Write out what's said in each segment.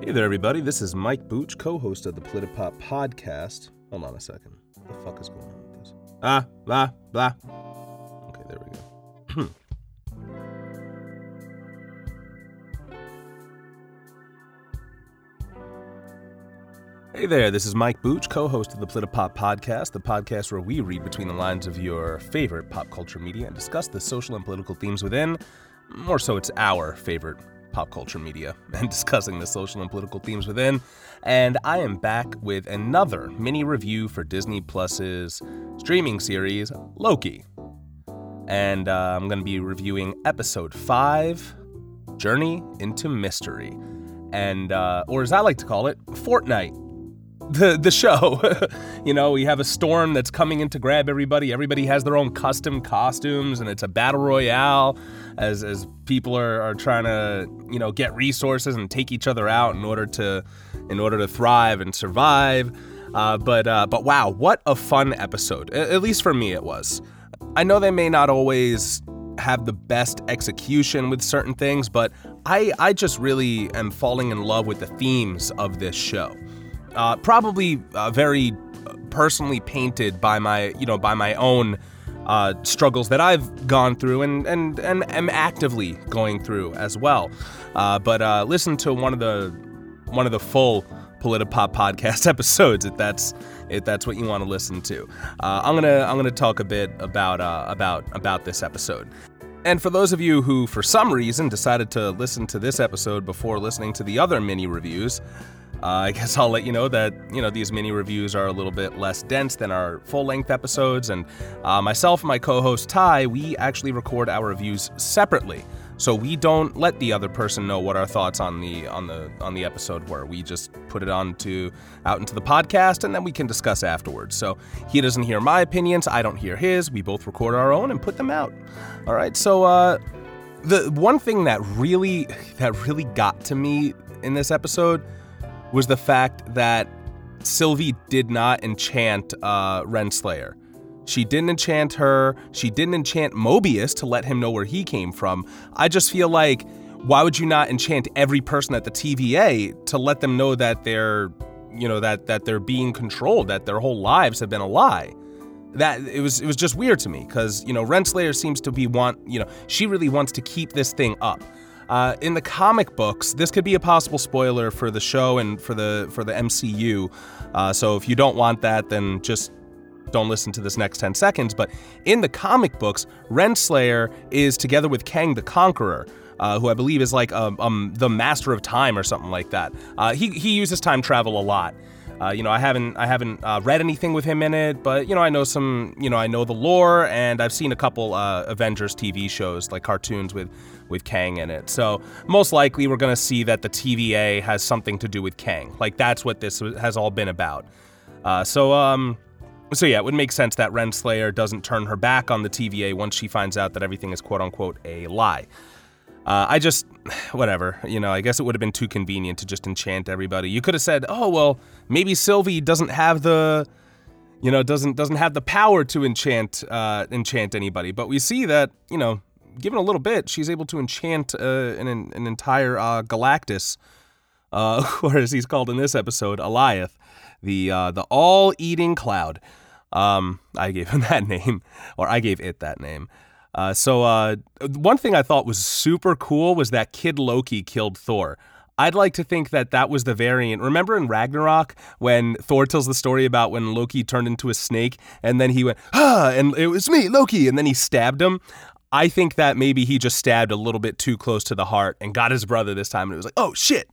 Hey there, everybody. This is Mike Booch, co host of the Politipop podcast. Hold on a second. What the fuck is going on with this? Ah, blah, blah. Okay, there we go. Hey there, this is Mike Booch, co host of the Politipop podcast, the podcast where we read between the lines of your favorite pop culture media and discuss the social and political themes within. More so, it's our favorite pop culture media and discussing the social and political themes within. And I am back with another mini review for Disney Plus's streaming series, Loki. And uh, I'm going to be reviewing episode 5 Journey into Mystery. And, uh, or as I like to call it, Fortnite the the show. you know, we have a storm that's coming in to grab everybody. Everybody has their own custom costumes, and it's a battle royale as as people are, are trying to you know get resources and take each other out in order to in order to thrive and survive. Uh, but uh, but wow, what a fun episode! At least for me, it was. I know they may not always have the best execution with certain things, but I I just really am falling in love with the themes of this show uh, probably uh, very personally painted by my you know by my own uh, struggles that I've gone through and and and am actively going through as well. Uh, but uh, listen to one of the one of the full Politipop podcast episodes if that's if that's what you want to listen to. Uh, I'm gonna I'm gonna talk a bit about about about this episode. And for those of you who, for some reason, decided to listen to this episode before listening to the other mini reviews, uh, I guess I'll let you know that you know these mini reviews are a little bit less dense than our full-length episodes, and uh, myself and my co-host Ty, we actually record our reviews separately, so we don't let the other person know what our thoughts on the on the on the episode were. We just put it on to out into the podcast, and then we can discuss afterwards. So he doesn't hear my opinions, I don't hear his. We both record our own and put them out. All right, so uh, the one thing that really that really got to me in this episode was the fact that Sylvie did not enchant uh, Renslayer. She didn't enchant her. She didn't enchant Mobius to let him know where he came from. I just feel like, why would you not enchant every person at the TVA to let them know that they're, you know, that that they're being controlled, that their whole lives have been a lie? That it was it was just weird to me because you know Renslayer seems to be want you know she really wants to keep this thing up. Uh, in the comic books, this could be a possible spoiler for the show and for the for the MCU. Uh, so if you don't want that, then just don't listen to this next 10 seconds. But in the comic books, Renslayer is together with Kang the Conqueror. Uh, who I believe is like um, um, the master of time or something like that. Uh, he he uses time travel a lot. Uh, you know, I haven't I haven't uh, read anything with him in it, but you know, I know some. You know, I know the lore, and I've seen a couple uh, Avengers TV shows, like cartoons with with Kang in it. So most likely, we're gonna see that the TVA has something to do with Kang. Like that's what this has all been about. Uh, so um. So yeah, it would make sense that Renslayer doesn't turn her back on the TVA once she finds out that everything is quote unquote a lie. Uh, I just, whatever, you know, I guess it would have been too convenient to just enchant everybody. You could have said, oh, well, maybe Sylvie doesn't have the, you know, doesn't doesn't have the power to enchant uh, enchant anybody. But we see that, you know, given a little bit, she's able to enchant uh, an, an entire uh, Galactus, uh, or as he's called in this episode, Alioth, the uh, the all-eating cloud. Um, I gave him that name, or I gave it that name. Uh, so uh, one thing I thought was super cool was that Kid Loki killed Thor. I'd like to think that that was the variant. Remember in Ragnarok when Thor tells the story about when Loki turned into a snake and then he went, ah, and it was me, Loki, and then he stabbed him. I think that maybe he just stabbed a little bit too close to the heart and got his brother this time, and it was like, oh shit.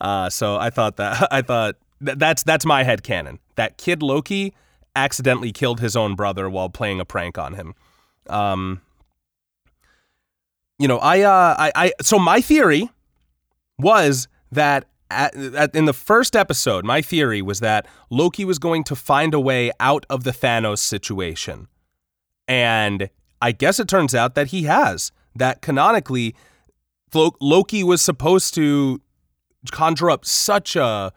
Uh, so I thought that I thought that that's that's my head canon. That kid Loki accidentally killed his own brother while playing a prank on him. Um, you know, I, uh, I, I, so my theory was that at, at, in the first episode, my theory was that Loki was going to find a way out of the Thanos situation. And I guess it turns out that he has. That canonically, Loki was supposed to conjure up such a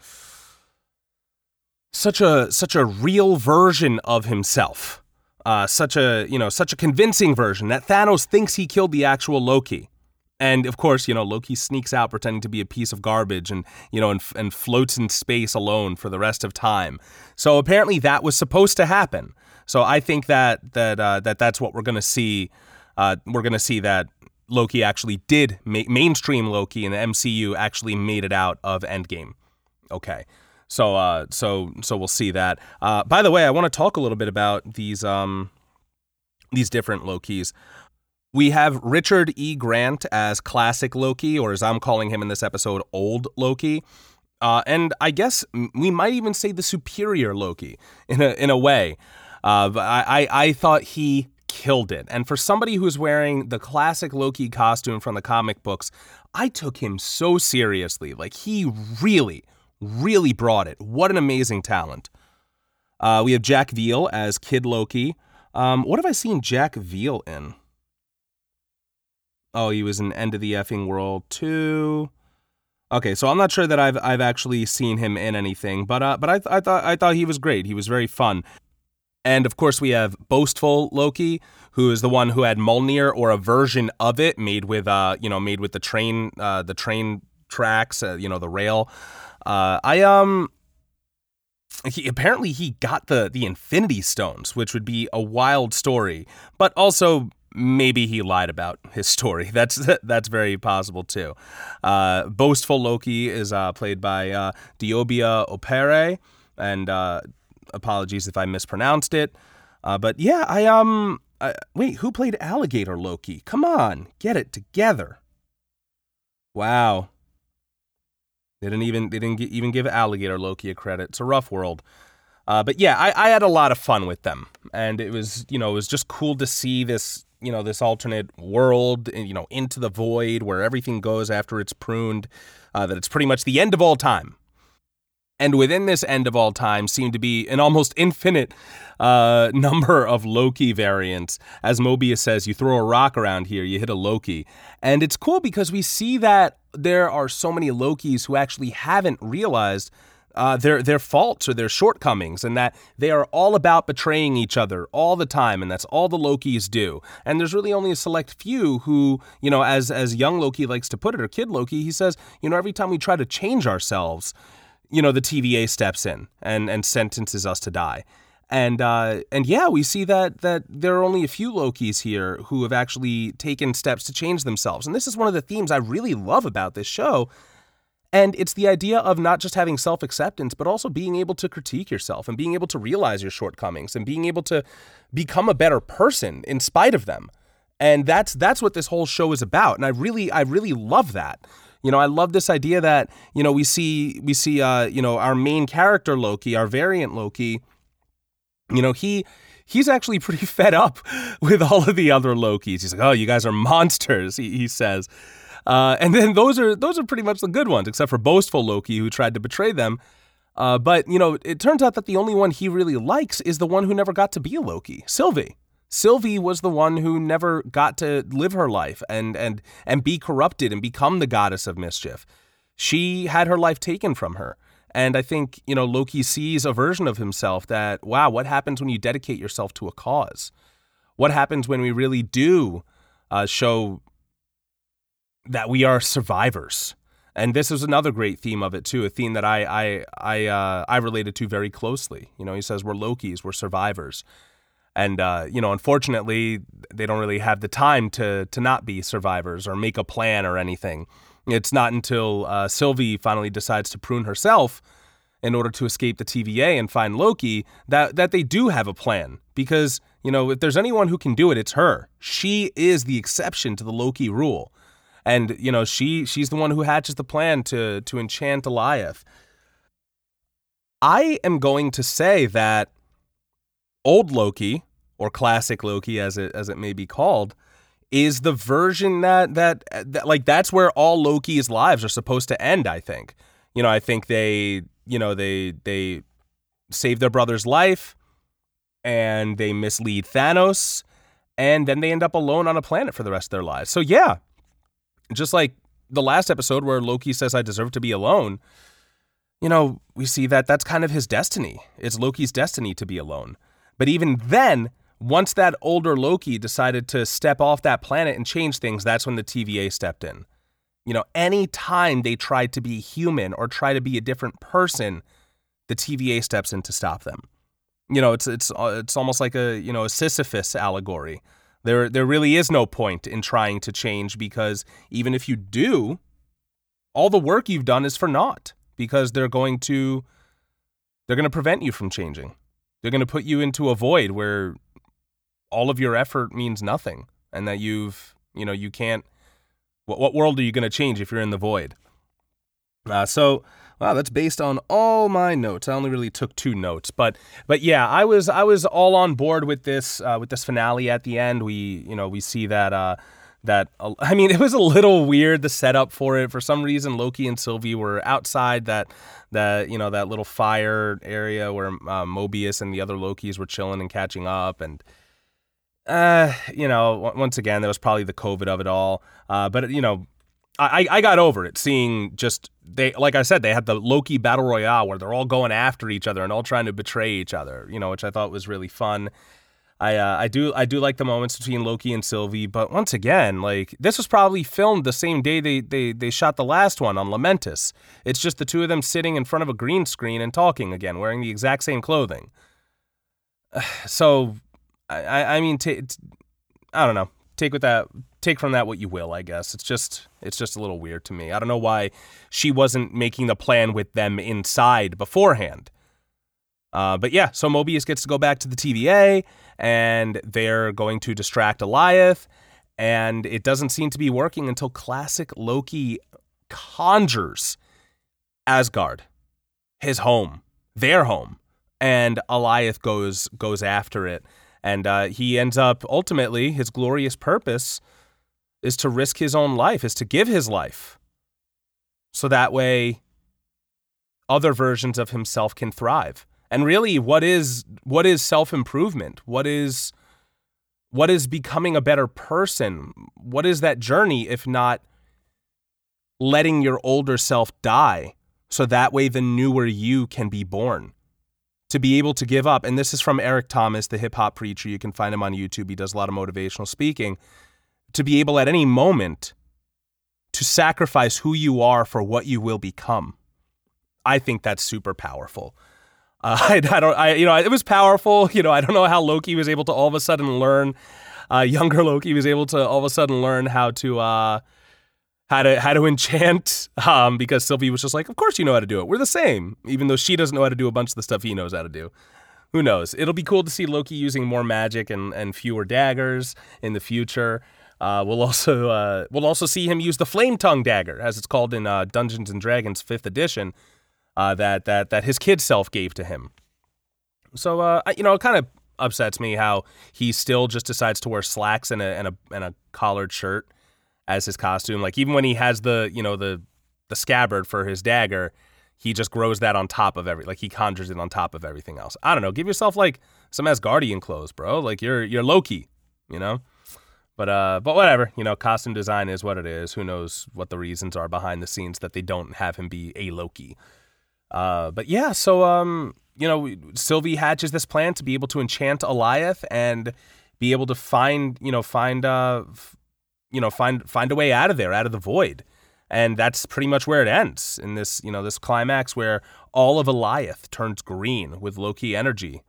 such a such a real version of himself uh, such a you know such a convincing version that Thanos thinks he killed the actual Loki, And of course, you know, Loki sneaks out pretending to be a piece of garbage and, you know, and, and floats in space alone for the rest of time. So apparently that was supposed to happen. So I think that that uh, that that's what we're going to see. Uh, we're going to see that Loki actually did ma- mainstream Loki and the MCU actually made it out of Endgame. Okay. So uh so so we'll see that. Uh by the way, I want to talk a little bit about these um these different Lokis. We have Richard E. Grant as classic Loki, or as I'm calling him in this episode, old Loki. Uh, and I guess we might even say the superior Loki in a in a way. Uh, I, I I thought he killed it. And for somebody who's wearing the classic Loki costume from the comic books, I took him so seriously. Like he really, really brought it. What an amazing talent. Uh, we have Jack Veal as Kid Loki. Um, what have I seen Jack Veal in? Oh, he was in End of the Effing World 2. Okay, so I'm not sure that I've I've actually seen him in anything, but uh, but I, th- I thought I thought he was great. He was very fun. And of course, we have boastful Loki, who is the one who had Mjolnir or a version of it made with uh you know made with the train uh the train tracks uh, you know the rail. Uh, I um he apparently he got the the Infinity Stones, which would be a wild story, but also maybe he lied about his story. That's that's very possible too. Uh, Boastful Loki is uh, played by uh, Deobia Oparei, and uh, apologies if I mispronounced it. Uh, but yeah, I um, wait, who played Alligator Loki? Come on, get it together. Wow. They didn't even they didn't even give Alligator Loki a credit. It's a rough world. Uh, but yeah, I, I had a lot of fun with them, and it was you know it was just cool to see this you know this alternate world you know into the void where everything goes after it's pruned uh, that it's pretty much the end of all time and within this end of all time seemed to be an almost infinite uh, number of Loki variants. As Mobius says, you throw a rock around here, you hit a Loki. And it's cool because we see that there are so many Lokis who actually haven't realized uh, their their faults or their shortcomings, and that they are all about betraying each other all the time, and that's all the Lokis do. And there's really only a select few who, you know, as as young Loki likes to put it, or kid Loki, he says, you know, every time we try to change ourselves, you know, the TVA steps in and and sentences us to die. And uh, and yeah, we see that that there are only a few Lokis here who have actually taken steps to change themselves. And this is one of the themes I really love about this show and it's the idea of not just having self acceptance, but also being able to critique yourself and being able to realize your shortcomings and being able to become a better person in spite of them. And that's that's what this whole show is about. And I really I really love that. You know, I love this idea that, you know, we see we see uh, you know, our main character Loki, our variant Loki, you know, he he's actually pretty fed up with all of the other Lokis. He's like, "Oh, you guys are monsters," he, he says. Uh, and then those are those are pretty much the good ones, except for boastful Loki, who tried to betray them. Uh, but you know, it turns out that the only one he really likes is the one who never got to be a Loki, Sylvie. Sylvie was the one who never got to live her life and and and be corrupted and become the goddess of mischief. She had her life taken from her. And I think, you know, Loki sees a version of himself that, wow, what happens when you dedicate yourself to a cause? What happens when we really do uh, show that we are survivors. And this is another great theme of it too, a theme that I I I uh, I related to very closely. You know, he says we're Lokis, we're survivors, and uh, you know, unfortunately, they don't really have the time to to not be survivors or make a plan or anything. It's not until uh, Sylvie finally decides to prune herself in order to escape the TVA and find Loki that that they do have a plan because you know if there's anyone who can do it, it's her. She is the exception to the Loki rule and you know she she's the one who hatches the plan to to enchant Alioth. I am going to say that old Loki or classic Loki as it as it may be called is the version that that, that like that's where all Loki's lives are supposed to end, I think. You know, I think they, you know, they they save their brother's life and they mislead Thanos and then they end up alone on a planet for the rest of their lives. So yeah, just like the last episode where Loki says, I deserve to be alone, you know, we see that that's kind of his destiny. It's Loki's destiny to be alone. But even then, once that older Loki decided to step off that planet and change things, that's when the TVA stepped in. You know, any time they tried to be human or try to be a different person, the TVA steps in to stop them. You know, it's it's uh, it's almost like a you know a Sisyphus allegory. There there really is no point in trying to change because even if you do, all the work you've done is for naught because they're going to they're going to prevent you from changing. They're going to put you into a void where all of your effort means nothing and that you've, you know, you can't what, what world are you going to change if you're in the void? Uh, so wow, that's based on all my notes. I only really took two notes, but but yeah, I was I was all on board with this uh, with this finale at the end. We you know we see that uh, that I mean it was a little weird the setup for it. For some reason, Loki and Sylvie were outside that that you know that little fire area where uh, Mobius and the other Lokis were chilling and catching up and. Uh, you know, once again, that was probably the COVID of it all. Uh, but you know, I, I got over it seeing just they like I said they had the Loki battle royale where they're all going after each other and all trying to betray each other you know which I thought was really fun. I uh, I do I do like the moments between Loki and Sylvie, but once again, like this was probably filmed the same day they they they shot the last one on Lamentis. It's just the two of them sitting in front of a green screen and talking again, wearing the exact same clothing. So, I I mean, t- t- I don't know. Take with that take from that what you will, I guess. It's just it's just a little weird to me. I don't know why she wasn't making the plan with them inside beforehand. Uh, but yeah, so Mobius gets to go back to the TVA, and they're going to distract Alioth, and it doesn't seem to be working until classic Loki conjures Asgard, his home, their home, and Alioth goes goes after it, and uh, he ends up ultimately his glorious purpose is to risk his own life, is to give his life. So that way other versions of himself can thrive. And really what is what is self-improvement? What is what is becoming a better person? What is that journey if not letting your older self die so that way the newer you can be born? To be able to give up. And this is from Eric Thomas, the hip hop preacher. You can find him on YouTube. He does a lot of motivational speaking to be able at any moment to sacrifice who you are for what you will become. I think that's super powerful. Uh, I, I, don't, I, you know, it was powerful. You know, I don't know how Loki was able to all of a sudden learn. Uh, younger Loki was able to all of a sudden learn how to, uh, how to, how to enchant. Um, because Sylvie was just like, of course you know how to do it. We're the same, even though she doesn't know how to do a bunch of the stuff he knows how to do. Who knows? It'll be cool to see Loki using more magic and, and fewer daggers in the future. Uh, we'll also uh, we'll also see him use the flame tongue dagger, as it's called in uh, Dungeons and Dragons Fifth Edition, uh, that that that his kid self gave to him. So uh, you know, it kind of upsets me how he still just decides to wear slacks and a and a and a collared shirt as his costume. Like even when he has the you know the the scabbard for his dagger, he just grows that on top of every like he conjures it on top of everything else. I don't know. Give yourself like some Asgardian clothes, bro. Like you're you're Loki, you know. But uh, but whatever, you know, costume design is what it is. Who knows what the reasons are behind the scenes that they don't have him be a Loki. Uh, but yeah, so um, you know, Sylvie hatches this plan to be able to enchant Alioth and be able to find, you know, find uh, you know, find find a way out of there, out of the void. And that's pretty much where it ends in this, you know, this climax where all of Alioth turns green with Loki energy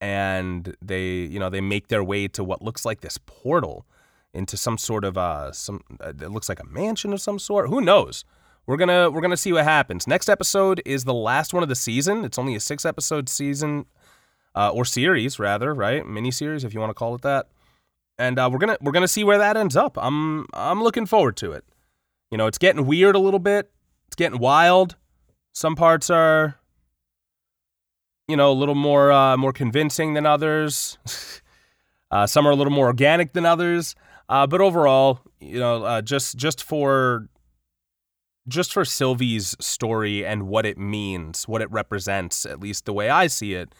and they, you know, they make their way to what looks like this portal into some sort of uh some uh, it looks like a mansion of some sort. Who knows? We're gonna we're gonna see what happens. Next episode is the last one of the season. It's only a six episode season, uh, or series rather, right? Mini series if you want to call it that. And uh, we're gonna we're gonna see where that ends up. I'm I'm looking forward to it. You know, it's getting weird a little bit. It's getting wild. Some parts are, you know, a little more uh, more convincing than others. uh, some are a little more organic than others. Uh, but overall, you know, uh, just just for just for Sylvie's story and what it means, what it represents, at least the way I see it,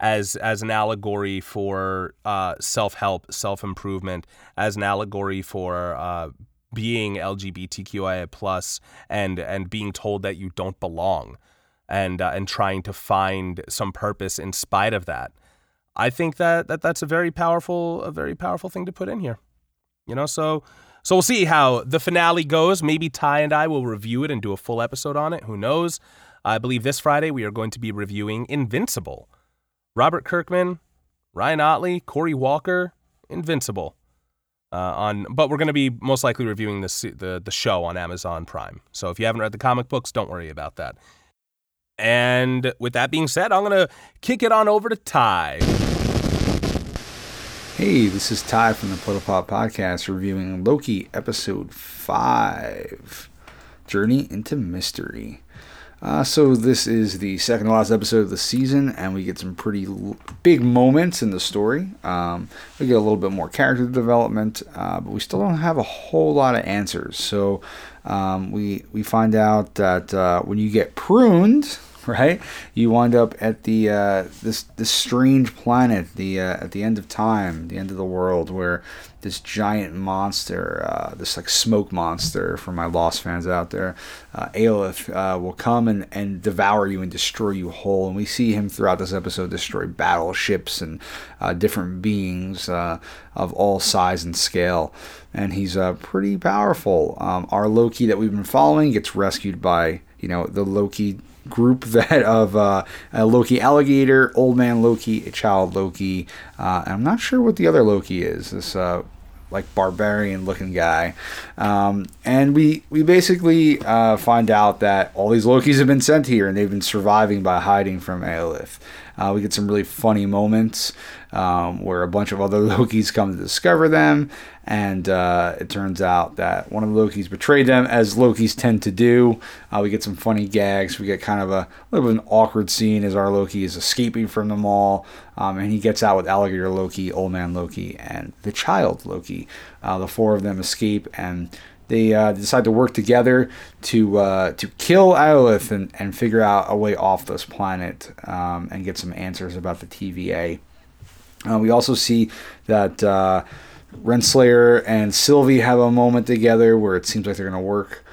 as as an allegory for uh, self help, self improvement, as an allegory for uh, being LGBTQIA plus and and being told that you don't belong, and uh, and trying to find some purpose in spite of that. I think that, that that's a very powerful a very powerful thing to put in here. You know, so so we'll see how the finale goes. Maybe Ty and I will review it and do a full episode on it. Who knows? I believe this Friday we are going to be reviewing Invincible. Robert Kirkman, Ryan Ottley, Corey Walker, Invincible. Uh, on, but we're going to be most likely reviewing the the show on Amazon Prime. So if you haven't read the comic books, don't worry about that. And with that being said, I'm going to kick it on over to Ty. Hey, this is Ty from the Politipop Podcast reviewing Loki Episode 5 Journey into Mystery. Uh, so, this is the second to last episode of the season, and we get some pretty l- big moments in the story. Um, we get a little bit more character development, uh, but we still don't have a whole lot of answers. So, um, we, we find out that uh, when you get pruned, right? You wind up at the uh, this this strange planet, the uh, at the end of time, the end of the world, where this giant monster, uh, this like smoke monster for my Lost fans out there, uh, Alioth, uh, will come and, and devour you and destroy you whole. And we see him throughout this episode destroy battleships and uh, different beings uh, of all size and scale. And he's uh, pretty powerful. Um, our Loki that we've been following gets rescued by you know the Loki group that of uh, Loki alligator, old man Loki, child Loki, uh, I'm not sure what the other Loki is. This uh, like barbarian looking guy, um, and we we basically uh, find out that all these Lokis have been sent here and they've been surviving by hiding from Alioth. Uh, we get some really funny moments um, where a bunch of other Lokis come to discover them, and uh, it turns out that one of the Lokis betrayed them, as Lokis tend to do. Uh, we get some funny gags. We get kind of a little bit of an awkward scene as our Loki is escaping from them all, um, and he gets out with Alligator Loki, Old Man Loki, and the Child Loki. Uh, the four of them escape and they uh, decide to work together to uh, to kill Alioth and, and figure out a way off this planet um, and get some answers about the TVA. Uh, we also see that uh, Renslayer and Sylvie have a moment together where it seems like they're going to work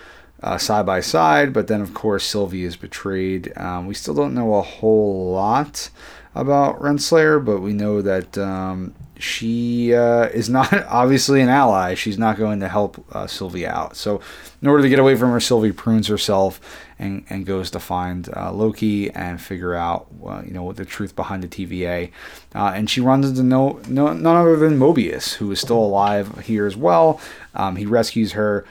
uh, side by side, but then of course Sylvie is betrayed. Um, we still don't know a whole lot about Renslayer, but we know that um, she uh, is not obviously an ally. She's not going to help uh, Sylvie out. So, in order to get away from her, Sylvie prunes herself and, and goes to find uh, Loki and figure out, you know, the truth behind the TVA. Uh, and she runs into no, no none other than Mobius, who is still alive here as well. Um, he rescues her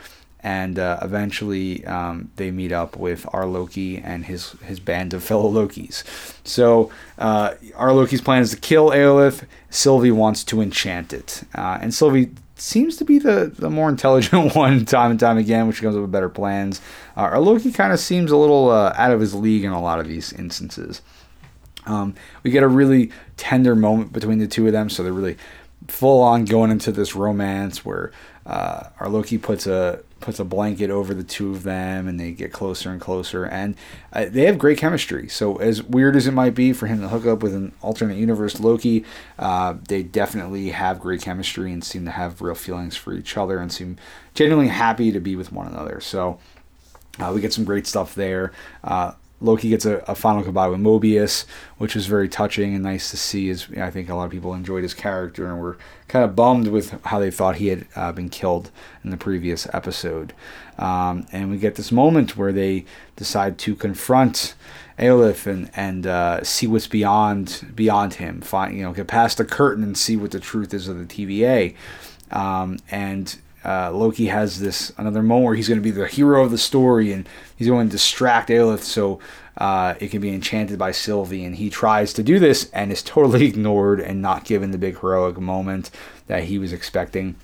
and uh, eventually um, they meet up with our Loki and his his band of fellow Lokis. So uh, our Loki's plan is to kill Alioth. Sylvie wants to enchant it, uh, and Sylvie seems to be the, the more intelligent one time and time again, which comes up with better plans. Uh, our Loki kind of seems a little uh, out of his league in a lot of these instances. Um, we get a really tender moment between the two of them, so they're really full on going into this romance where uh, our Loki puts a puts a blanket over the two of them and they get closer and closer and uh, they have great chemistry. So as weird as it might be for him to hook up with an alternate universe loki uh, they definitely have great chemistry and seem to have real feelings for each other and seem genuinely happy to be with one another. So uh, we get some great stuff there. Uh, Loki gets a, a, final goodbye with Mobius, which was very touching and nice to see. As I think a lot of people enjoyed his character and were kind of bummed with how they thought he had uh, been killed in the previous episode. Um, and we get this moment where they decide to confront Alioth and and uh, see what's beyond beyond him. Find you know get past the curtain and see what the truth is of the TVA. Um, and uh, Loki has this another moment where he's going to be the hero of the story and he's going to distract Alioth so uh, it can be enchanted by Sylvie. And he tries to do this and is totally ignored and not given the big heroic moment that he was expecting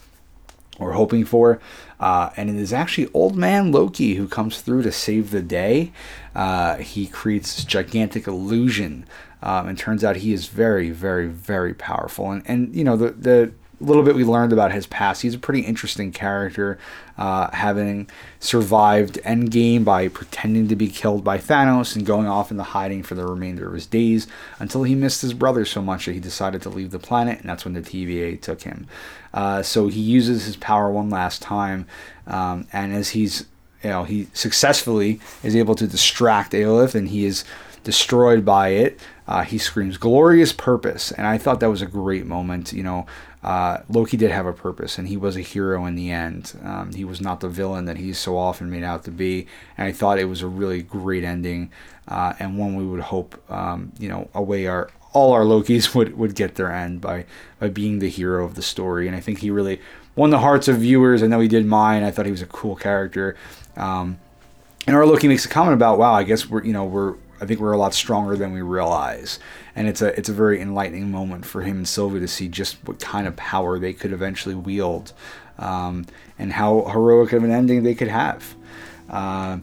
or hoping for. Uh, and it is actually Old Man Loki who comes through to save the day. Uh, he creates this gigantic illusion. Um, and turns out he is very, very, very powerful. And, and you know, the, the little bit we learned about his past, he's a pretty interesting character, uh, having survived Endgame by pretending to be killed by Thanos and going off into hiding for the remainder of his days until he missed his brother so much that he decided to leave the planet, and that's when the TVA took him. Uh, so he uses his power one last time, um, and as he's you know he successfully is able to distract Alioth, and he is destroyed by it, uh, he screams glorious purpose, and I thought that was a great moment. You know, uh, Loki did have a purpose, and he was a hero in the end. Um, he was not the villain that he's so often made out to be, and I thought it was a really great ending, uh, and one we would hope, um, you know, away our all our Lokis would, would get their end by by being the hero of the story, and I think he really won the hearts of viewers. I know he did mine. I thought he was a cool character. Um, and our Loki makes a comment about, "Wow, I guess we're you know we're I think we're a lot stronger than we realize." And it's a it's a very enlightening moment for him and Sylvie to see just what kind of power they could eventually wield, um, and how heroic of an ending they could have. Uh,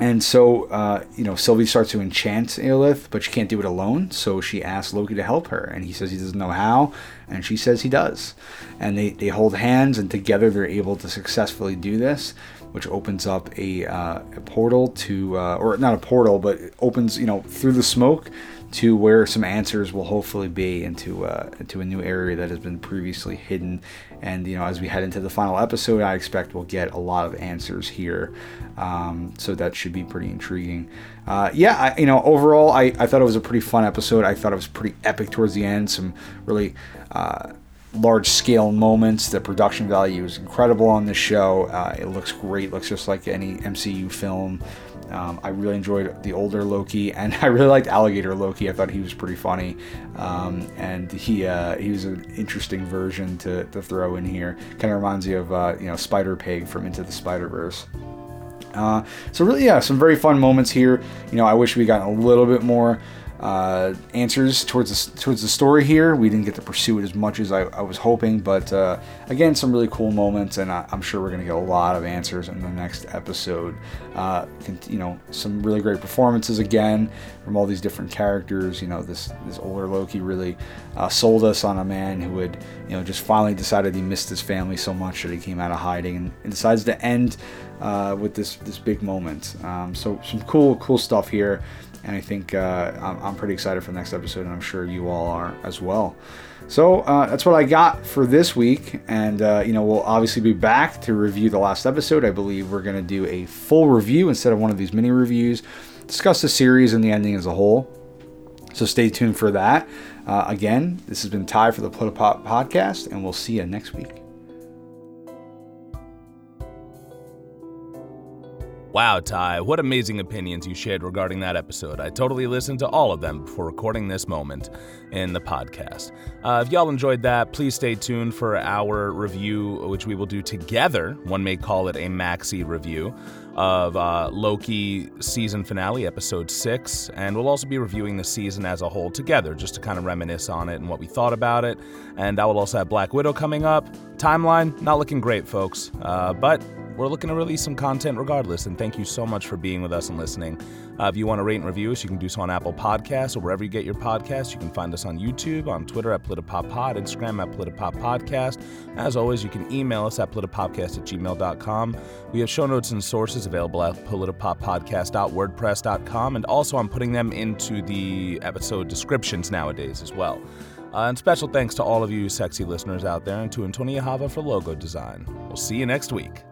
and so, uh, you know, Sylvie starts to enchant Alioth, but she can't do it alone. So she asks Loki to help her, and he says he doesn't know how, and she says he does. And they, they hold hands, and together they're able to successfully do this which opens up a, uh, a portal to, uh, or not a portal, but opens, you know, through the smoke to where some answers will hopefully be into uh, into a new area that has been previously hidden. And you know, as we head into the final episode, I expect we'll get a lot of answers here. Um, so that should be pretty intriguing. Uh, yeah, I, you know, overall, I, I thought it was a pretty fun episode. I thought it was pretty epic towards the end. Some really uh, large scale moments. The production value is incredible on this show. Uh, it looks great. Looks just like any MCU film. Um, I really enjoyed the older Loki, and I really liked Alligator Loki. I thought he was pretty funny, um, and he uh, he was an interesting version to, to throw in here. Kind of reminds you of uh, you know Spider Pig from Into the Spider Verse. Uh, so really, yeah, some very fun moments here. You know, I wish we got a little bit more uh, answers towards the, towards the story here. We didn't get to pursue it as much as I, I was hoping, but uh, again, some really cool moments, and I, am sure we're going to get a lot of answers in the next episode. Uh, you know, some really great performances again from all these different characters. You know, this this older Loki really uh, sold us on a man who had you know just finally decided he missed his family so much that he came out of hiding and, and decides to end uh, with this this big moment. Um, so some cool cool stuff here and I think uh, I'm, I'm, pretty excited for the next episode, and I'm sure you all are as well. So uh, that's what I got for this week, and uh, you know we'll obviously be back to review the last episode. I believe we're going to do a full review instead of one of these mini reviews, discuss the series and the ending as a whole. So stay tuned for that. Uh, again, this has been Ty for the Politipop podcast, and we'll see you next week. Wow, Ty, what amazing opinions you shared regarding that episode. I totally listened to all of them before recording this moment in the podcast. Uh, if y'all enjoyed that, please stay tuned for our review, which we will do together. One may call it a maxi review of uh, Loki season finale, episode six. And we'll also be reviewing the season as a whole together, just to kind of reminisce on it and what we thought about it. And I will also have Black Widow coming up. Timeline, not looking great, folks. Uh, but we're looking to release some content regardless. And thank you so much for being with us and listening. Uh, if you want to rate and review us, you can do so on Apple Podcasts or wherever you get your podcasts. You can find us on YouTube, on Twitter at PolitiPopPod, Instagram at PolitiPopPodcast. As always, you can email us at PolitiPopcast at gmail.com. We have show notes and sources available at PolitiPopPodcast.wordpress.com, and also I'm putting them into the episode descriptions nowadays as well. Uh, and special thanks to all of you sexy listeners out there and to Antonia Chava for logo design. We'll see you next week.